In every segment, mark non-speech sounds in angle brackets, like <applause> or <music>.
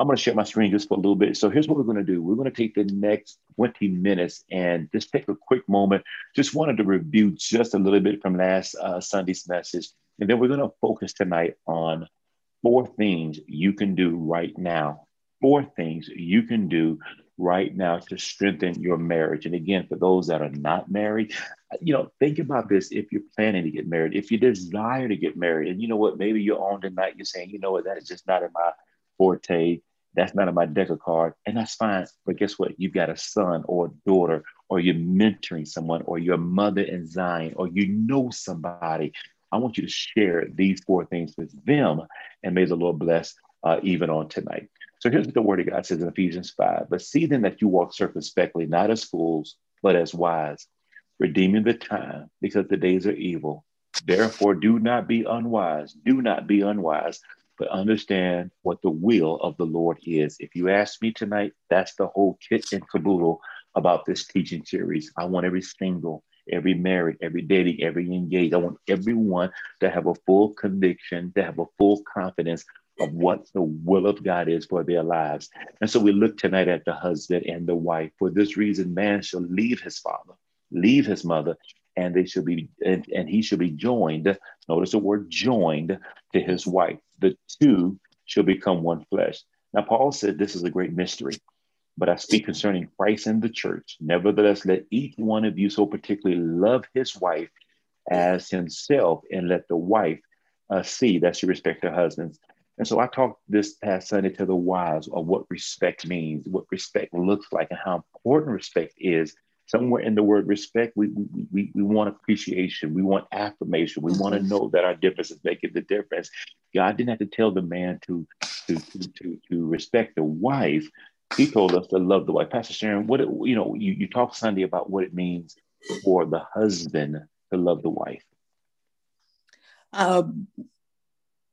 I'm going to share my screen just for a little bit. So here's what we're going to do. We're going to take the next 20 minutes and just take a quick moment. Just wanted to review just a little bit from last uh, Sunday's message. And then we're going to focus tonight on four things you can do right now. Four things you can do right now to strengthen your marriage. And again, for those that are not married, you know, think about this if you're planning to get married, if you desire to get married, and you know what, maybe you're on tonight, you're saying, you know what, that is just not in my forte. That's not in my deck of cards, and that's fine. But guess what? You've got a son or a daughter, or you're mentoring someone, or your mother in Zion, or you know somebody. I want you to share these four things with them, and may the Lord bless uh, even on tonight. So here's what the word of God says in Ephesians 5. But see then that you walk circumspectly, not as fools, but as wise, redeeming the time, because the days are evil. Therefore, do not be unwise. Do not be unwise, but understand what the will of the Lord is. If you ask me tonight, that's the whole kit and caboodle about this teaching series. I want every single, every married, every dating, every engaged. I want everyone to have a full conviction, to have a full confidence of what the will of God is for their lives. And so we look tonight at the husband and the wife. For this reason, man shall leave his father, leave his mother, and they should be and, and he should be joined notice the word joined to his wife the two shall become one flesh. Now paul said this is a great mystery but i speak concerning christ and the church. Nevertheless let each one of you so particularly love his wife as himself and let the wife uh, see that she respect her husbands. And so I talked this past Sunday to the wives of what respect means, what respect looks like, and how important respect is somewhere in the word respect, we, we, we, we want appreciation. We want affirmation. We want to mm-hmm. know that our difference is making the difference. God didn't have to tell the man to, to, to, to, respect the wife. He told us to love the wife. Pastor Sharon, what, it, you know, you, you talked Sunday about what it means for the husband to love the wife. Um,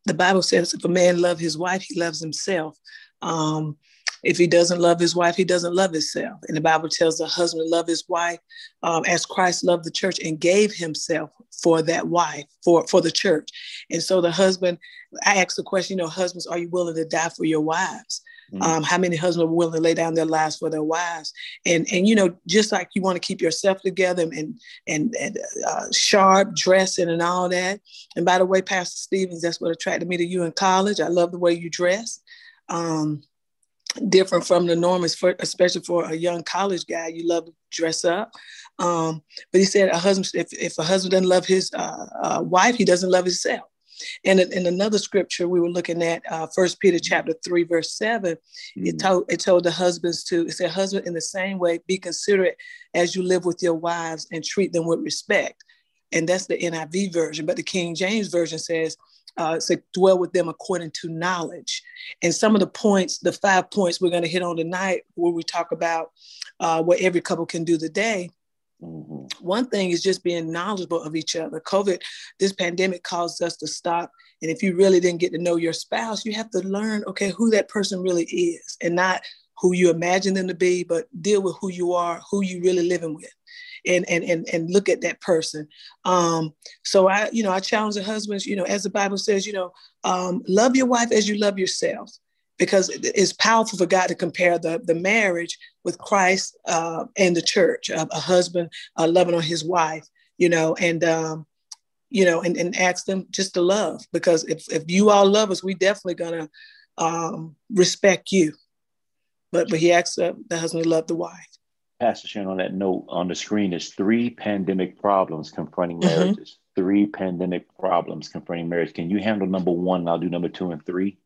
the Bible says if a man love his wife, he loves himself. Um, if he doesn't love his wife, he doesn't love himself. And the Bible tells the husband to love his wife um, as Christ loved the church and gave himself for that wife, for, for the church. And so the husband, I asked the question, you know, husbands, are you willing to die for your wives? Mm-hmm. Um, how many husbands are willing to lay down their lives for their wives? And and you know, just like you want to keep yourself together and and, and uh, sharp dressing and all that. And by the way, Pastor Stevens, that's what attracted me to you in college. I love the way you dress. Um, different from the norm, especially for a young college guy. You love to dress up. Um, but he said a husband, if, if a husband doesn't love his uh, uh, wife, he doesn't love himself. And in, another scripture we were looking at, uh, First Peter chapter three, verse 7 mm-hmm. it told it told the husbands to it said, "Husband, in the same way, be considerate as you live with your wives and treat them with respect." And that's the NIV version, but the King James version says, uh, dwell with them according to knowledge. And some of the points, the five points we're going to hit on tonight, where we talk about uh, what every couple can do today. Mm-hmm. One thing is just being knowledgeable of each other. COVID, this pandemic caused us to stop. And if you really didn't get to know your spouse, you have to learn, okay, who that person really is and not who you imagine them to be, but deal with who you are, who you really living with and and and, and look at that person. Um so i you know i challenge the husbands you know as the bible says you know um, love your wife as you love yourself because it's powerful for god to compare the the marriage with christ uh, and the church a, a husband uh, loving on his wife you know and um you know and, and ask them just to love because if, if you all love us we definitely gonna um respect you. But but he asks uh, the husband to love the wife Pastor Sharon, on that note, on the screen is three pandemic problems confronting mm-hmm. marriages. Mm-hmm. Three pandemic problems confronting marriage. Can you handle number one? I'll do number two and three.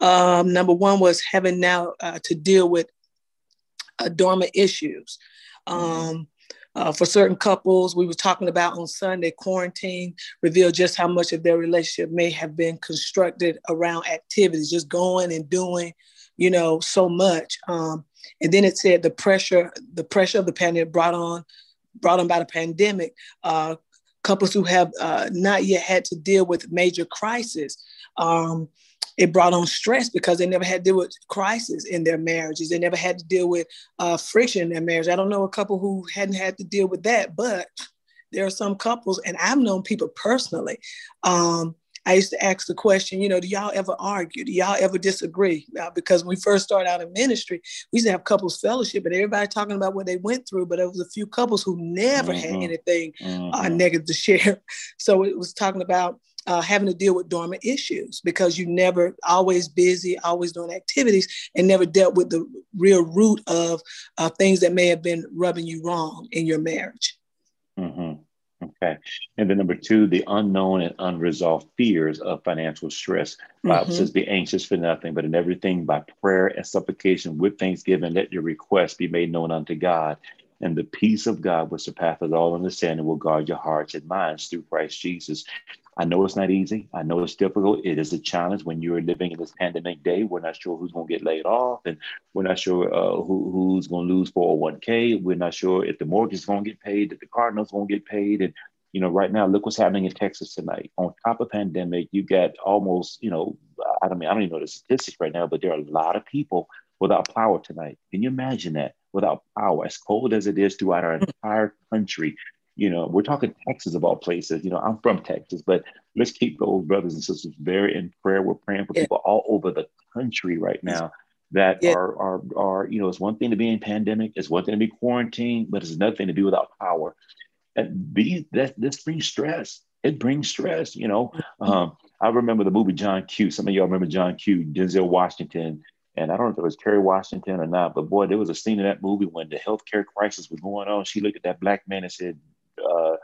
Um, number one was having now uh, to deal with uh, dormant issues. Mm-hmm. Uh, for certain couples, we were talking about on Sunday, quarantine revealed just how much of their relationship may have been constructed around activities, just going and doing, you know, so much. Um, and then it said the pressure, the pressure of the pandemic brought on, brought on by the pandemic, uh, couples who have uh, not yet had to deal with major crisis. Um, it brought on stress because they never had to deal with crisis in their marriages. They never had to deal with uh, friction in their marriage. I don't know a couple who hadn't had to deal with that, but there are some couples, and I've known people personally um, I used to ask the question, you know, do y'all ever argue? Do y'all ever disagree? Uh, because when we first started out in ministry, we used to have couples fellowship and everybody talking about what they went through, but there was a few couples who never mm-hmm. had anything uh, mm-hmm. uh, negative to <laughs> share. So it was talking about uh, having to deal with dormant issues because you never always busy, always doing activities, and never dealt with the real root of uh, things that may have been rubbing you wrong in your marriage. Mm-hmm. Okay. And then number two, the unknown and unresolved fears of financial stress. Bible mm-hmm. says, be anxious for nothing, but in everything by prayer and supplication with thanksgiving, let your requests be made known unto God. And the peace of God, which surpasses all understanding, will guard your hearts and minds through Christ Jesus. I know it's not easy. I know it's difficult. It is a challenge when you're living in this pandemic day. We're not sure who's going to get laid off, and we're not sure uh, who, who's going to lose 401k. We're not sure if the mortgage is going to get paid, if the Cardinals going to get paid, and you know, right now, look what's happening in Texas tonight. On top of pandemic, you got almost, you know, I don't mean I don't even know the statistics right now, but there are a lot of people without power tonight. Can you imagine that? Without power, as cold as it is throughout our entire country, you know, we're talking Texas of all places. You know, I'm from Texas, but let's keep those brothers and sisters very in prayer. We're praying for yeah. people all over the country right now that yeah. are are are you know, it's one thing to be in pandemic, it's one thing to be quarantined, but it's another thing to be without power. And be that this brings stress. It brings stress. You know, mm-hmm. um, I remember the movie John Q. Some of y'all remember John Q. Denzel Washington. And I don't know if it was Kerry Washington or not, but boy, there was a scene in that movie when the healthcare crisis was going on. She looked at that black man and said, uh,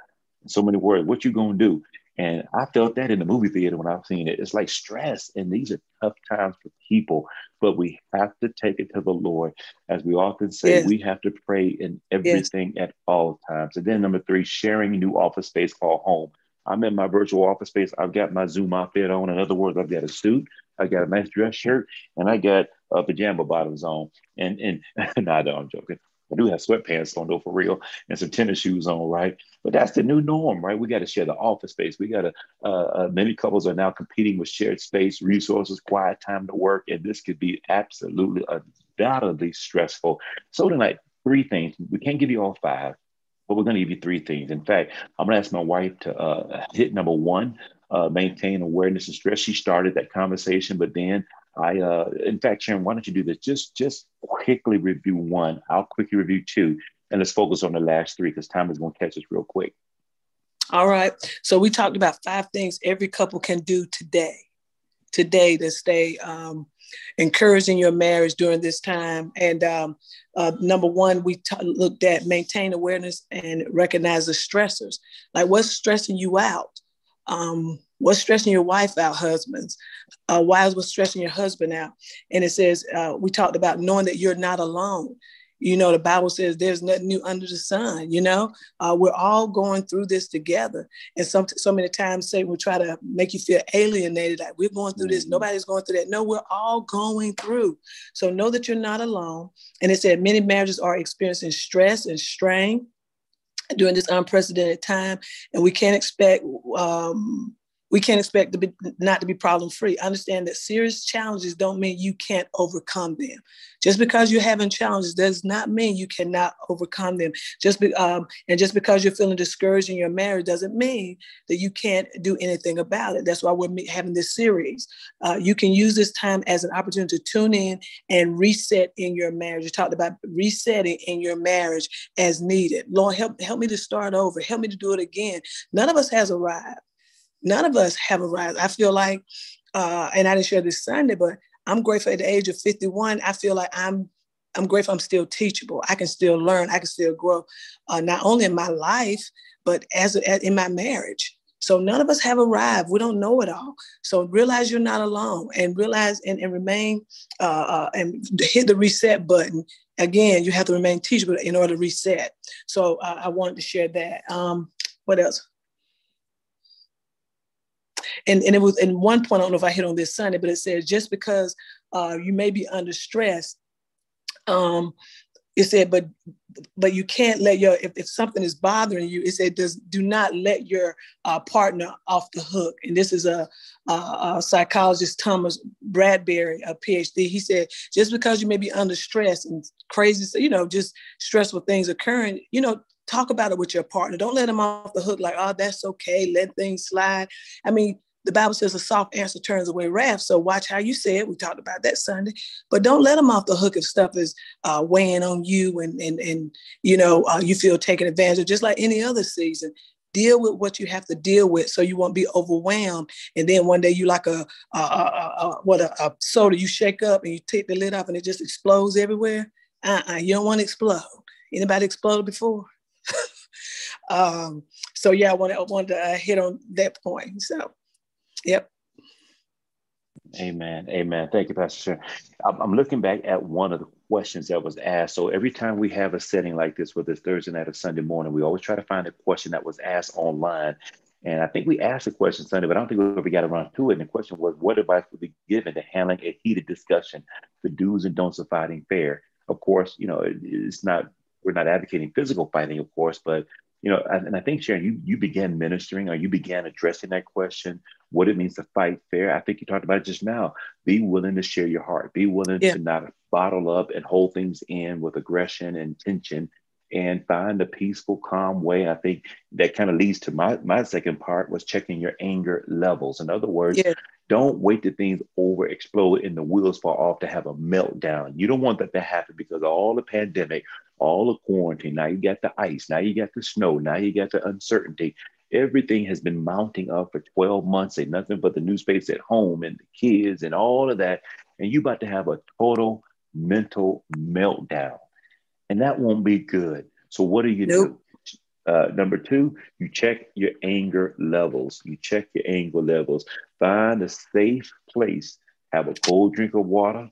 so many words. What you gonna do? And I felt that in the movie theater when I've seen it. It's like stress, and these are tough times for people. But we have to take it to the Lord, as we often say. Yes. We have to pray in everything yes. at all times. And then number three, sharing new office space called home. I'm in my virtual office space. I've got my Zoom outfit on. In other words, I've got a suit, I got a nice dress shirt, and I got a pajama bottoms on. And and <laughs> no, no, I'm joking. I do have sweatpants on though for real and some tennis shoes on, right? But that's the new norm, right? We got to share the office space. We got to, uh, uh, many couples are now competing with shared space, resources, quiet time to work. And this could be absolutely undoubtedly stressful. So tonight, three things. We can't give you all five, but we're going to give you three things. In fact, I'm going to ask my wife to uh, hit number one, uh, maintain awareness and stress. She started that conversation, but then I, uh, in fact, Sharon, why don't you do this? Just, just quickly review one. I'll quickly review two, and let's focus on the last three because time is going to catch us real quick. All right. So we talked about five things every couple can do today, today to stay um, encouraged in your marriage during this time. And um, uh, number one, we t- looked at maintain awareness and recognize the stressors. Like what's stressing you out? Um, what's stressing your wife out, husbands? Uh, wives, what's stressing your husband out? And it says, uh, we talked about knowing that you're not alone. You know, the Bible says there's nothing new under the sun. You know, uh, we're all going through this together. And some, so many times, Satan will try to make you feel alienated. Like we're going through this, mm-hmm. nobody's going through that. No, we're all going through. So know that you're not alone. And it said many marriages are experiencing stress and strain during this unprecedented time, and we can't expect um, we can't expect to be not to be problem free. Understand that serious challenges don't mean you can't overcome them. Just because you're having challenges does not mean you cannot overcome them. Just be, um, and just because you're feeling discouraged in your marriage doesn't mean that you can't do anything about it. That's why we're having this series. Uh, you can use this time as an opportunity to tune in and reset in your marriage. You talked about resetting in your marriage as needed. Lord, help help me to start over. Help me to do it again. None of us has arrived none of us have arrived. I feel like, uh, and I didn't share this Sunday, but I'm grateful at the age of 51. I feel like I'm I'm grateful I'm still teachable. I can still learn. I can still grow, uh, not only in my life, but as, as in my marriage. So none of us have arrived. We don't know it all. So realize you're not alone, and realize and, and remain uh, uh, and hit the reset button. Again, you have to remain teachable in order to reset. So uh, I wanted to share that. Um, what else? And, and it was in one point, I don't know if I hit on this Sunday, but it says just because uh, you may be under stress, um, it said, but but you can't let your if, if something is bothering you, it said does do not let your uh, partner off the hook. And this is a, a, a psychologist Thomas Bradbury, a PhD. He said just because you may be under stress and crazy, you know, just stressful things occurring, you know, talk about it with your partner. Don't let them off the hook like, oh, that's okay, let things slide. I mean, the Bible says a soft answer turns away wrath. So watch how you say it. We talked about that Sunday, but don't let them off the hook if stuff is uh, weighing on you and and and you know uh, you feel taken advantage of. Just like any other season, deal with what you have to deal with so you won't be overwhelmed. And then one day you like a, a, a, a what a, soda you shake up and you take the lid off and it just explodes everywhere. Uh-uh, you don't want to explode. Anybody exploded before? <laughs> um, so yeah, I wanted, I wanted to uh, hit on that point. So Yep. Amen. Amen. Thank you, Pastor Sharon. I'm looking back at one of the questions that was asked. So every time we have a setting like this, whether it's Thursday night or Sunday morning, we always try to find a question that was asked online. And I think we asked the question Sunday, but I don't think we ever got around to it. And the question was, what advice would be given to handling a heated discussion, the do's and don'ts of fighting fair? Of course, you know, it's not, we're not advocating physical fighting, of course, but you know, and I think Sharon, you you began ministering or you began addressing that question, what it means to fight fair. I think you talked about it just now. Be willing to share your heart. Be willing yeah. to not bottle up and hold things in with aggression and tension and find a peaceful, calm way. I think that kind of leads to my my second part was checking your anger levels. In other words, yeah. don't wait till things over explode and the wheels fall off to have a meltdown. You don't want that to happen because all the pandemic, all the quarantine. Now you got the ice. Now you got the snow. Now you got the uncertainty. Everything has been mounting up for 12 months, and nothing but the new space at home and the kids and all of that. And you about to have a total mental meltdown. And that won't be good. So what do you nope. do? Uh, number two, you check your anger levels. You check your anger levels. Find a safe place. Have a cold drink of water.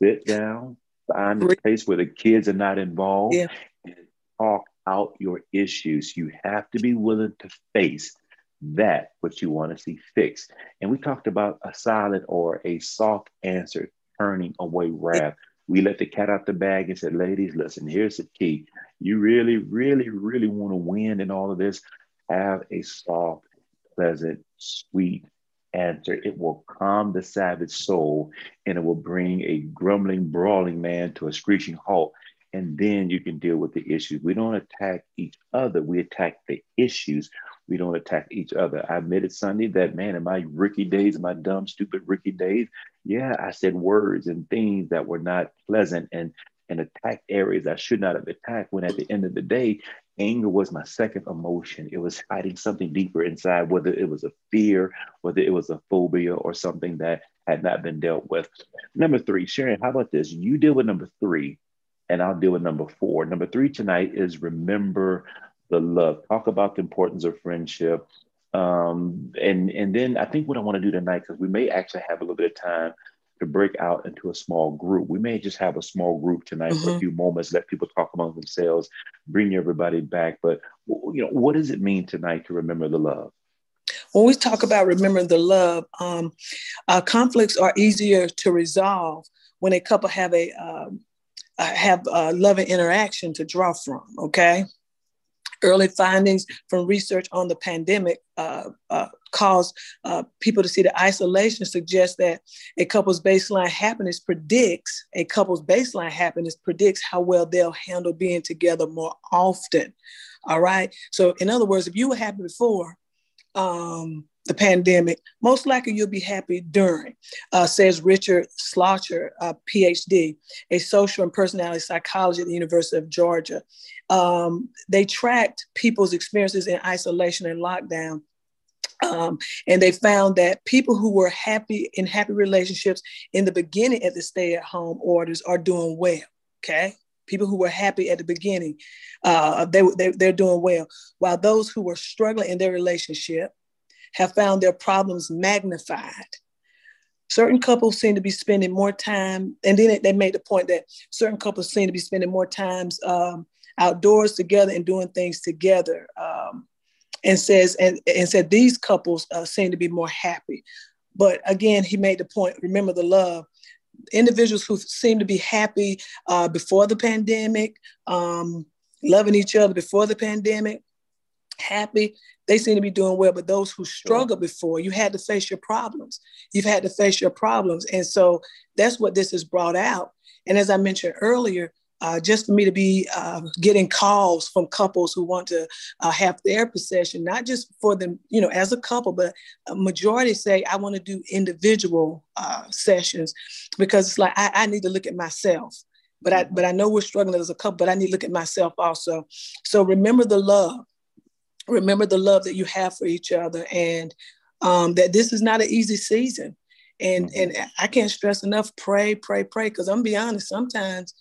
Sit down find a place where the kids are not involved yeah. and talk out your issues. You have to be willing to face that what you want to see fixed. And we talked about a silent or a soft answer turning away wrath. We let the cat out the bag and said, ladies, listen, here's the key. You really, really, really want to win in all of this. Have a soft, pleasant, sweet answer. It will calm the savage soul and it will bring a grumbling, brawling man to a screeching halt. And then you can deal with the issues. We don't attack each other, we attack the issues. We don't attack each other. I admitted Sunday that, man, in my rookie days, in my dumb, stupid rookie days, yeah, I said words and things that were not pleasant and and attacked areas I should not have attacked. When at the end of the day, anger was my second emotion. It was hiding something deeper inside, whether it was a fear, whether it was a phobia, or something that had not been dealt with. Number three, Sharon, how about this? You deal with number three, and I'll deal with number four. Number three tonight is remember the love. Talk about the importance of friendship. Um, and and then I think what I want to do tonight, because we may actually have a little bit of time to break out into a small group. We may just have a small group tonight mm-hmm. for a mm-hmm. few moments, let people talk among themselves, bring everybody back. But you know, what does it mean tonight to remember the love? When we talk about remembering the love, um, uh, conflicts are easier to resolve when a couple have a um, uh, have a loving interaction to draw from. Okay, Early findings from research on the pandemic uh, uh, caused uh, people to see the isolation suggests that a couple's baseline happiness predicts a couple's baseline happiness predicts how well they'll handle being together more often. All right. So, in other words, if you were happy before, um, the pandemic, most likely you'll be happy during, uh, says Richard Schlosser, uh, PhD, a social and personality psychologist at the University of Georgia. Um, they tracked people's experiences in isolation and lockdown. Um, and they found that people who were happy in happy relationships in the beginning at the stay at home orders are doing well. Okay. People who were happy at the beginning, uh, they, they, they're doing well. While those who were struggling in their relationship, have found their problems magnified. Certain couples seem to be spending more time, and then they made the point that certain couples seem to be spending more times um, outdoors together and doing things together. Um, and says and, and said these couples uh, seem to be more happy. But again, he made the point. Remember the love. Individuals who seem to be happy uh, before the pandemic, um, loving each other before the pandemic, happy they seem to be doing well. But those who struggled before, you had to face your problems. You've had to face your problems. And so that's what this has brought out. And as I mentioned earlier, uh, just for me to be uh, getting calls from couples who want to uh, have therapy session, not just for them, you know, as a couple, but a majority say I want to do individual uh, sessions because it's like I, I, need to look at myself. But I but I know we're struggling as a couple, but I need to look at myself also. So remember the love, remember the love that you have for each other, and um, that this is not an easy season. And and I can't stress enough, pray, pray, pray. Because I'm be honest, sometimes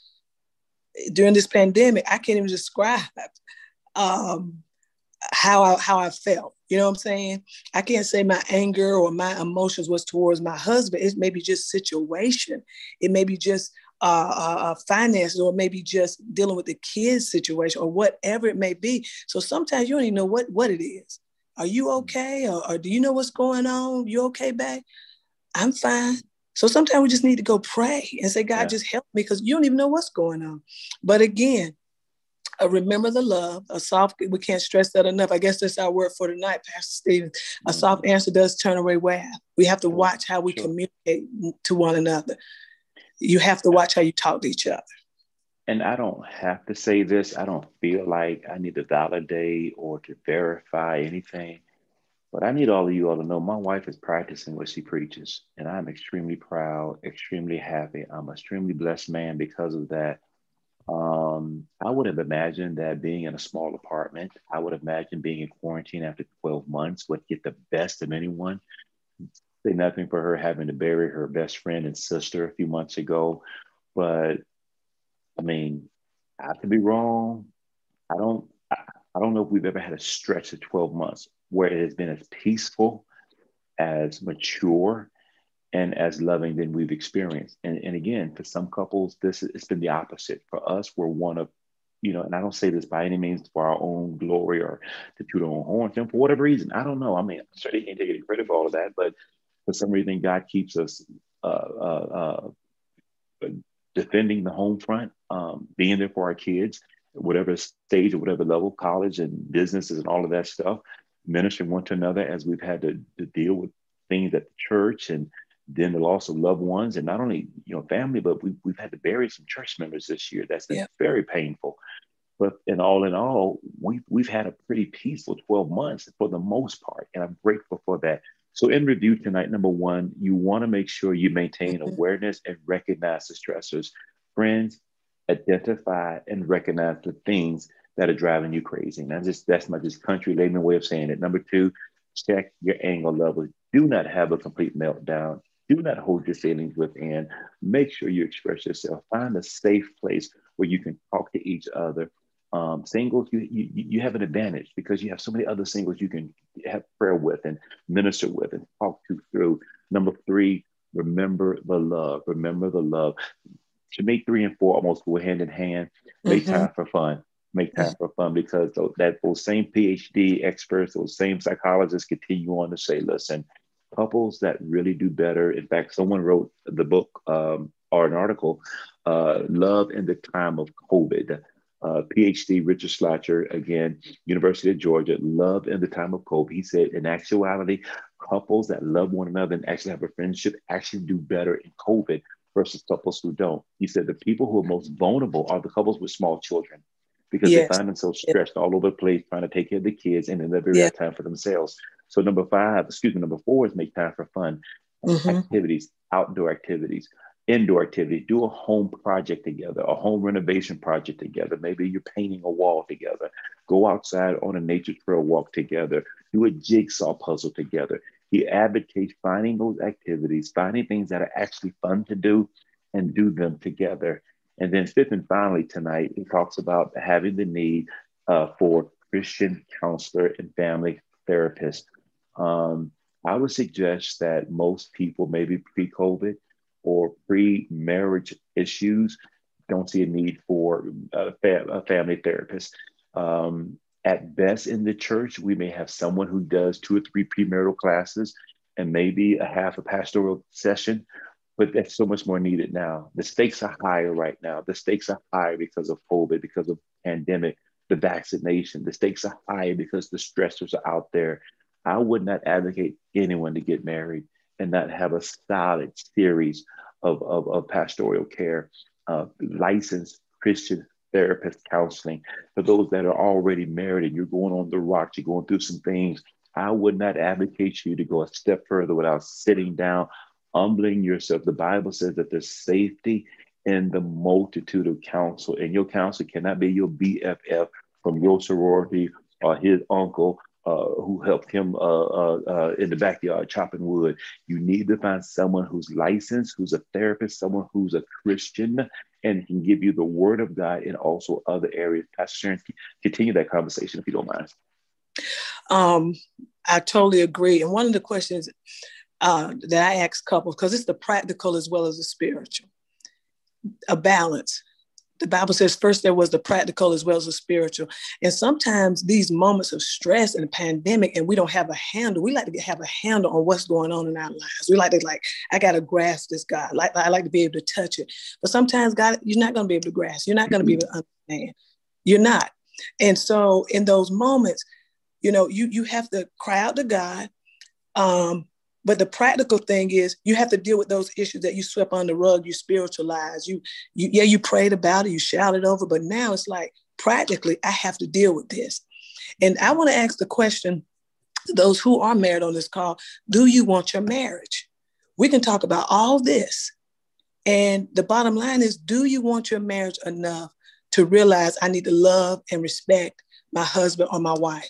during this pandemic, I can't even describe um, how I how I felt. You know what I'm saying? I can't say my anger or my emotions was towards my husband. It may be just situation. It may be just uh, uh, uh, finances, or maybe just dealing with the kids' situation, or whatever it may be. So sometimes you don't even know what what it is. Are you okay? Or, or do you know what's going on? You okay, babe? I'm fine. So sometimes we just need to go pray and say, God, yeah. just help me because you don't even know what's going on. But again, uh, remember the love, a soft, we can't stress that enough. I guess that's our word for tonight, Pastor Stephen. A mm-hmm. soft answer does turn away wrath. We have to watch how we sure. communicate to one another. You have to watch how you talk to each other. And I don't have to say this. I don't feel like I need to validate or to verify anything. But I need all of you all to know my wife is practicing what she preaches, and I'm extremely proud, extremely happy. I'm an extremely blessed man because of that. Um, I would have imagined that being in a small apartment, I would have imagined being in quarantine after 12 months would get the best of anyone. Say nothing for her having to bury her best friend and sister a few months ago. But I mean, I could be wrong. I don't I, don't know if we've ever had a stretch of 12 months where it has been as peaceful, as mature, and as loving than we've experienced. And, and again, for some couples, this it's been the opposite. For us, we're one of, you know, and I don't say this by any means for our own glory or to toot our own horn, and for whatever reason. I don't know. I mean, I certainly can't take any credit for all of that, but for some reason, God keeps us uh, uh, uh, defending the home front, um, being there for our kids, whatever stage or whatever level, college and businesses and all of that stuff ministering one to another as we've had to, to deal with things at the church and then the loss of loved ones and not only you know family but we've, we've had to bury some church members this year that's yeah. very painful but in all in all we've, we've had a pretty peaceful 12 months for the most part and i'm grateful for that so in review tonight number one you want to make sure you maintain mm-hmm. awareness and recognize the stressors friends identify and recognize the things that are driving you crazy. And that's just that's my just country layman way of saying it. Number two, check your anger levels. Do not have a complete meltdown. Do not hold your feelings within. Make sure you express yourself. Find a safe place where you can talk to each other. Um, singles, you, you you have an advantage because you have so many other singles you can have prayer with and minister with and talk to through. Number three, remember the love. Remember the love. To make three and four almost go hand in hand. Make mm-hmm. time for fun make time for fun because those, that those same PhD experts, those same psychologists continue on to say, listen, couples that really do better. In fact, someone wrote the book um, or an article, uh, Love in the Time of COVID. Uh, PhD Richard Schlatcher, again, University of Georgia, Love in the Time of COVID. He said, in actuality, couples that love one another and actually have a friendship actually do better in COVID versus couples who don't. He said the people who are most vulnerable are the couples with small children because yes. they find themselves stressed yes. all over the place trying to take care of the kids and then never yeah. have time for themselves. So number five, excuse me, number four is make time for fun mm-hmm. activities, outdoor activities, indoor activities. Do a home project together, a home renovation project together. Maybe you're painting a wall together. Go outside on a nature trail walk together. Do a jigsaw puzzle together. He advocates finding those activities, finding things that are actually fun to do, and do them together. And then fifth and finally tonight, he talks about having the need uh, for Christian counselor and family therapist. Um, I would suggest that most people, maybe pre-COVID or pre-marriage issues, don't see a need for a, fa- a family therapist. Um, at best in the church, we may have someone who does two or three premarital classes and maybe a half a pastoral session but that's so much more needed now. The stakes are higher right now. The stakes are higher because of COVID, because of pandemic, the vaccination. The stakes are higher because the stressors are out there. I would not advocate anyone to get married and not have a solid series of, of, of pastoral care, uh, licensed Christian therapist counseling. For those that are already married and you're going on the rocks, you're going through some things, I would not advocate you to go a step further without sitting down, humbling yourself. The Bible says that there's safety in the multitude of counsel, and your counsel cannot be your BFF from your sorority or his uncle uh, who helped him uh, uh, uh, in the backyard chopping wood. You need to find someone who's licensed, who's a therapist, someone who's a Christian, and can give you the word of God in also other areas. Pastor Sharon, continue that conversation if you don't mind. Um, I totally agree. And one of the questions uh, that I ask couples, because it's the practical as well as the spiritual, a balance the Bible says first there was the practical as well as the spiritual. And sometimes these moments of stress and pandemic, and we don't have a handle. We like to have a handle on what's going on in our lives. We like to like, I gotta grasp this God. Like I like to be able to touch it. But sometimes God, you're not gonna be able to grasp. You're not gonna be able to understand. You're not. And so in those moments, you know, you you have to cry out to God. Um, but the practical thing is you have to deal with those issues that you swept on the rug, you spiritualized, you, you yeah, you prayed about it, you shouted over, but now it's like practically I have to deal with this. And I want to ask the question to those who are married on this call, do you want your marriage? We can talk about all this. And the bottom line is, do you want your marriage enough to realize I need to love and respect my husband or my wife?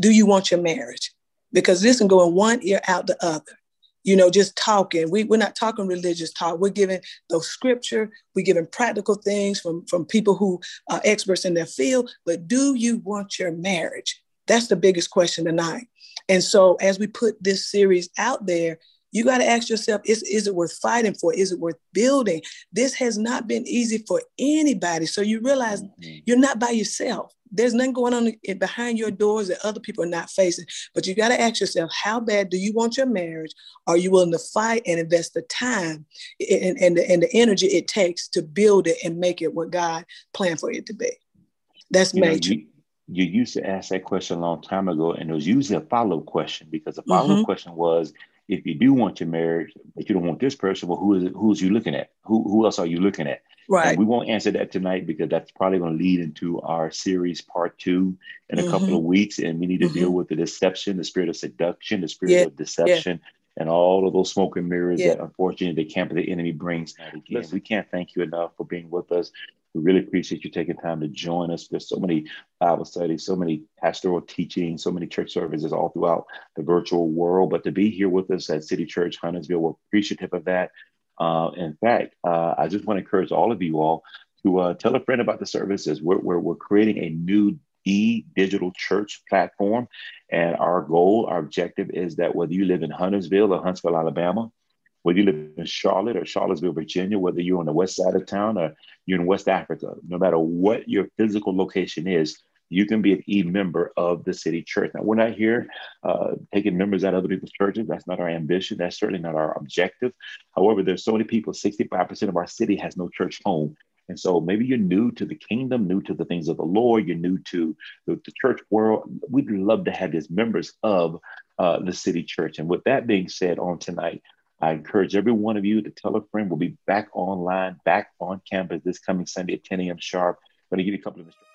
Do you want your marriage? Because this can go in one ear out the other. You know, just talking. We, we're not talking religious talk. We're giving those scripture. We're giving practical things from, from people who are experts in their field. But do you want your marriage? That's the biggest question tonight. And so, as we put this series out there, you got to ask yourself is, is it worth fighting for? Is it worth building? This has not been easy for anybody. So, you realize mm-hmm. you're not by yourself there's nothing going on behind your doors that other people are not facing. But you got to ask yourself, how bad do you want your marriage? Are you willing to fight and invest the time and, and, the, and the energy it takes to build it and make it what God planned for it to be? That's you major. Know, you, you, used to ask that question a long time ago, and it was usually a follow up question because the follow up mm-hmm. question was, if you do want your marriage, but you don't want this person, well, who is it, who's you looking at? Who who else are you looking at? Right. And we won't answer that tonight because that's probably going to lead into our series part two in a mm-hmm. couple of weeks. And we need to mm-hmm. deal with the deception, the spirit of seduction, the spirit yeah. of deception, yeah. And all of those smoke and mirrors yeah. that unfortunately the camp of the enemy brings again. Listen, we can't thank you enough for being with us. We really appreciate you taking time to join us. There's so many Bible studies, so many pastoral teachings, so many church services all throughout the virtual world. But to be here with us at City Church Huntersville, we're appreciative of that. Uh, in fact, uh, I just want to encourage all of you all to uh, tell a friend about the services. We're, we're, we're creating a new e digital church platform. And our goal, our objective is that whether you live in Huntersville or Huntsville, Alabama, whether you live in Charlotte or Charlottesville, Virginia, whether you're on the west side of town or you're in West Africa, no matter what your physical location is, you can be an E member of the city church. Now, we're not here uh, taking members out of other people's churches. That's not our ambition. That's certainly not our objective. However, there's so many people, 65% of our city has no church home. And so maybe you're new to the kingdom, new to the things of the Lord, you're new to the, the church world. We'd love to have you as members of uh, the city church. And with that being said, on tonight, I encourage every one of you to tell a friend. We'll be back online, back on campus this coming Sunday at 10 a.m. sharp. Going to give you a couple of instructions.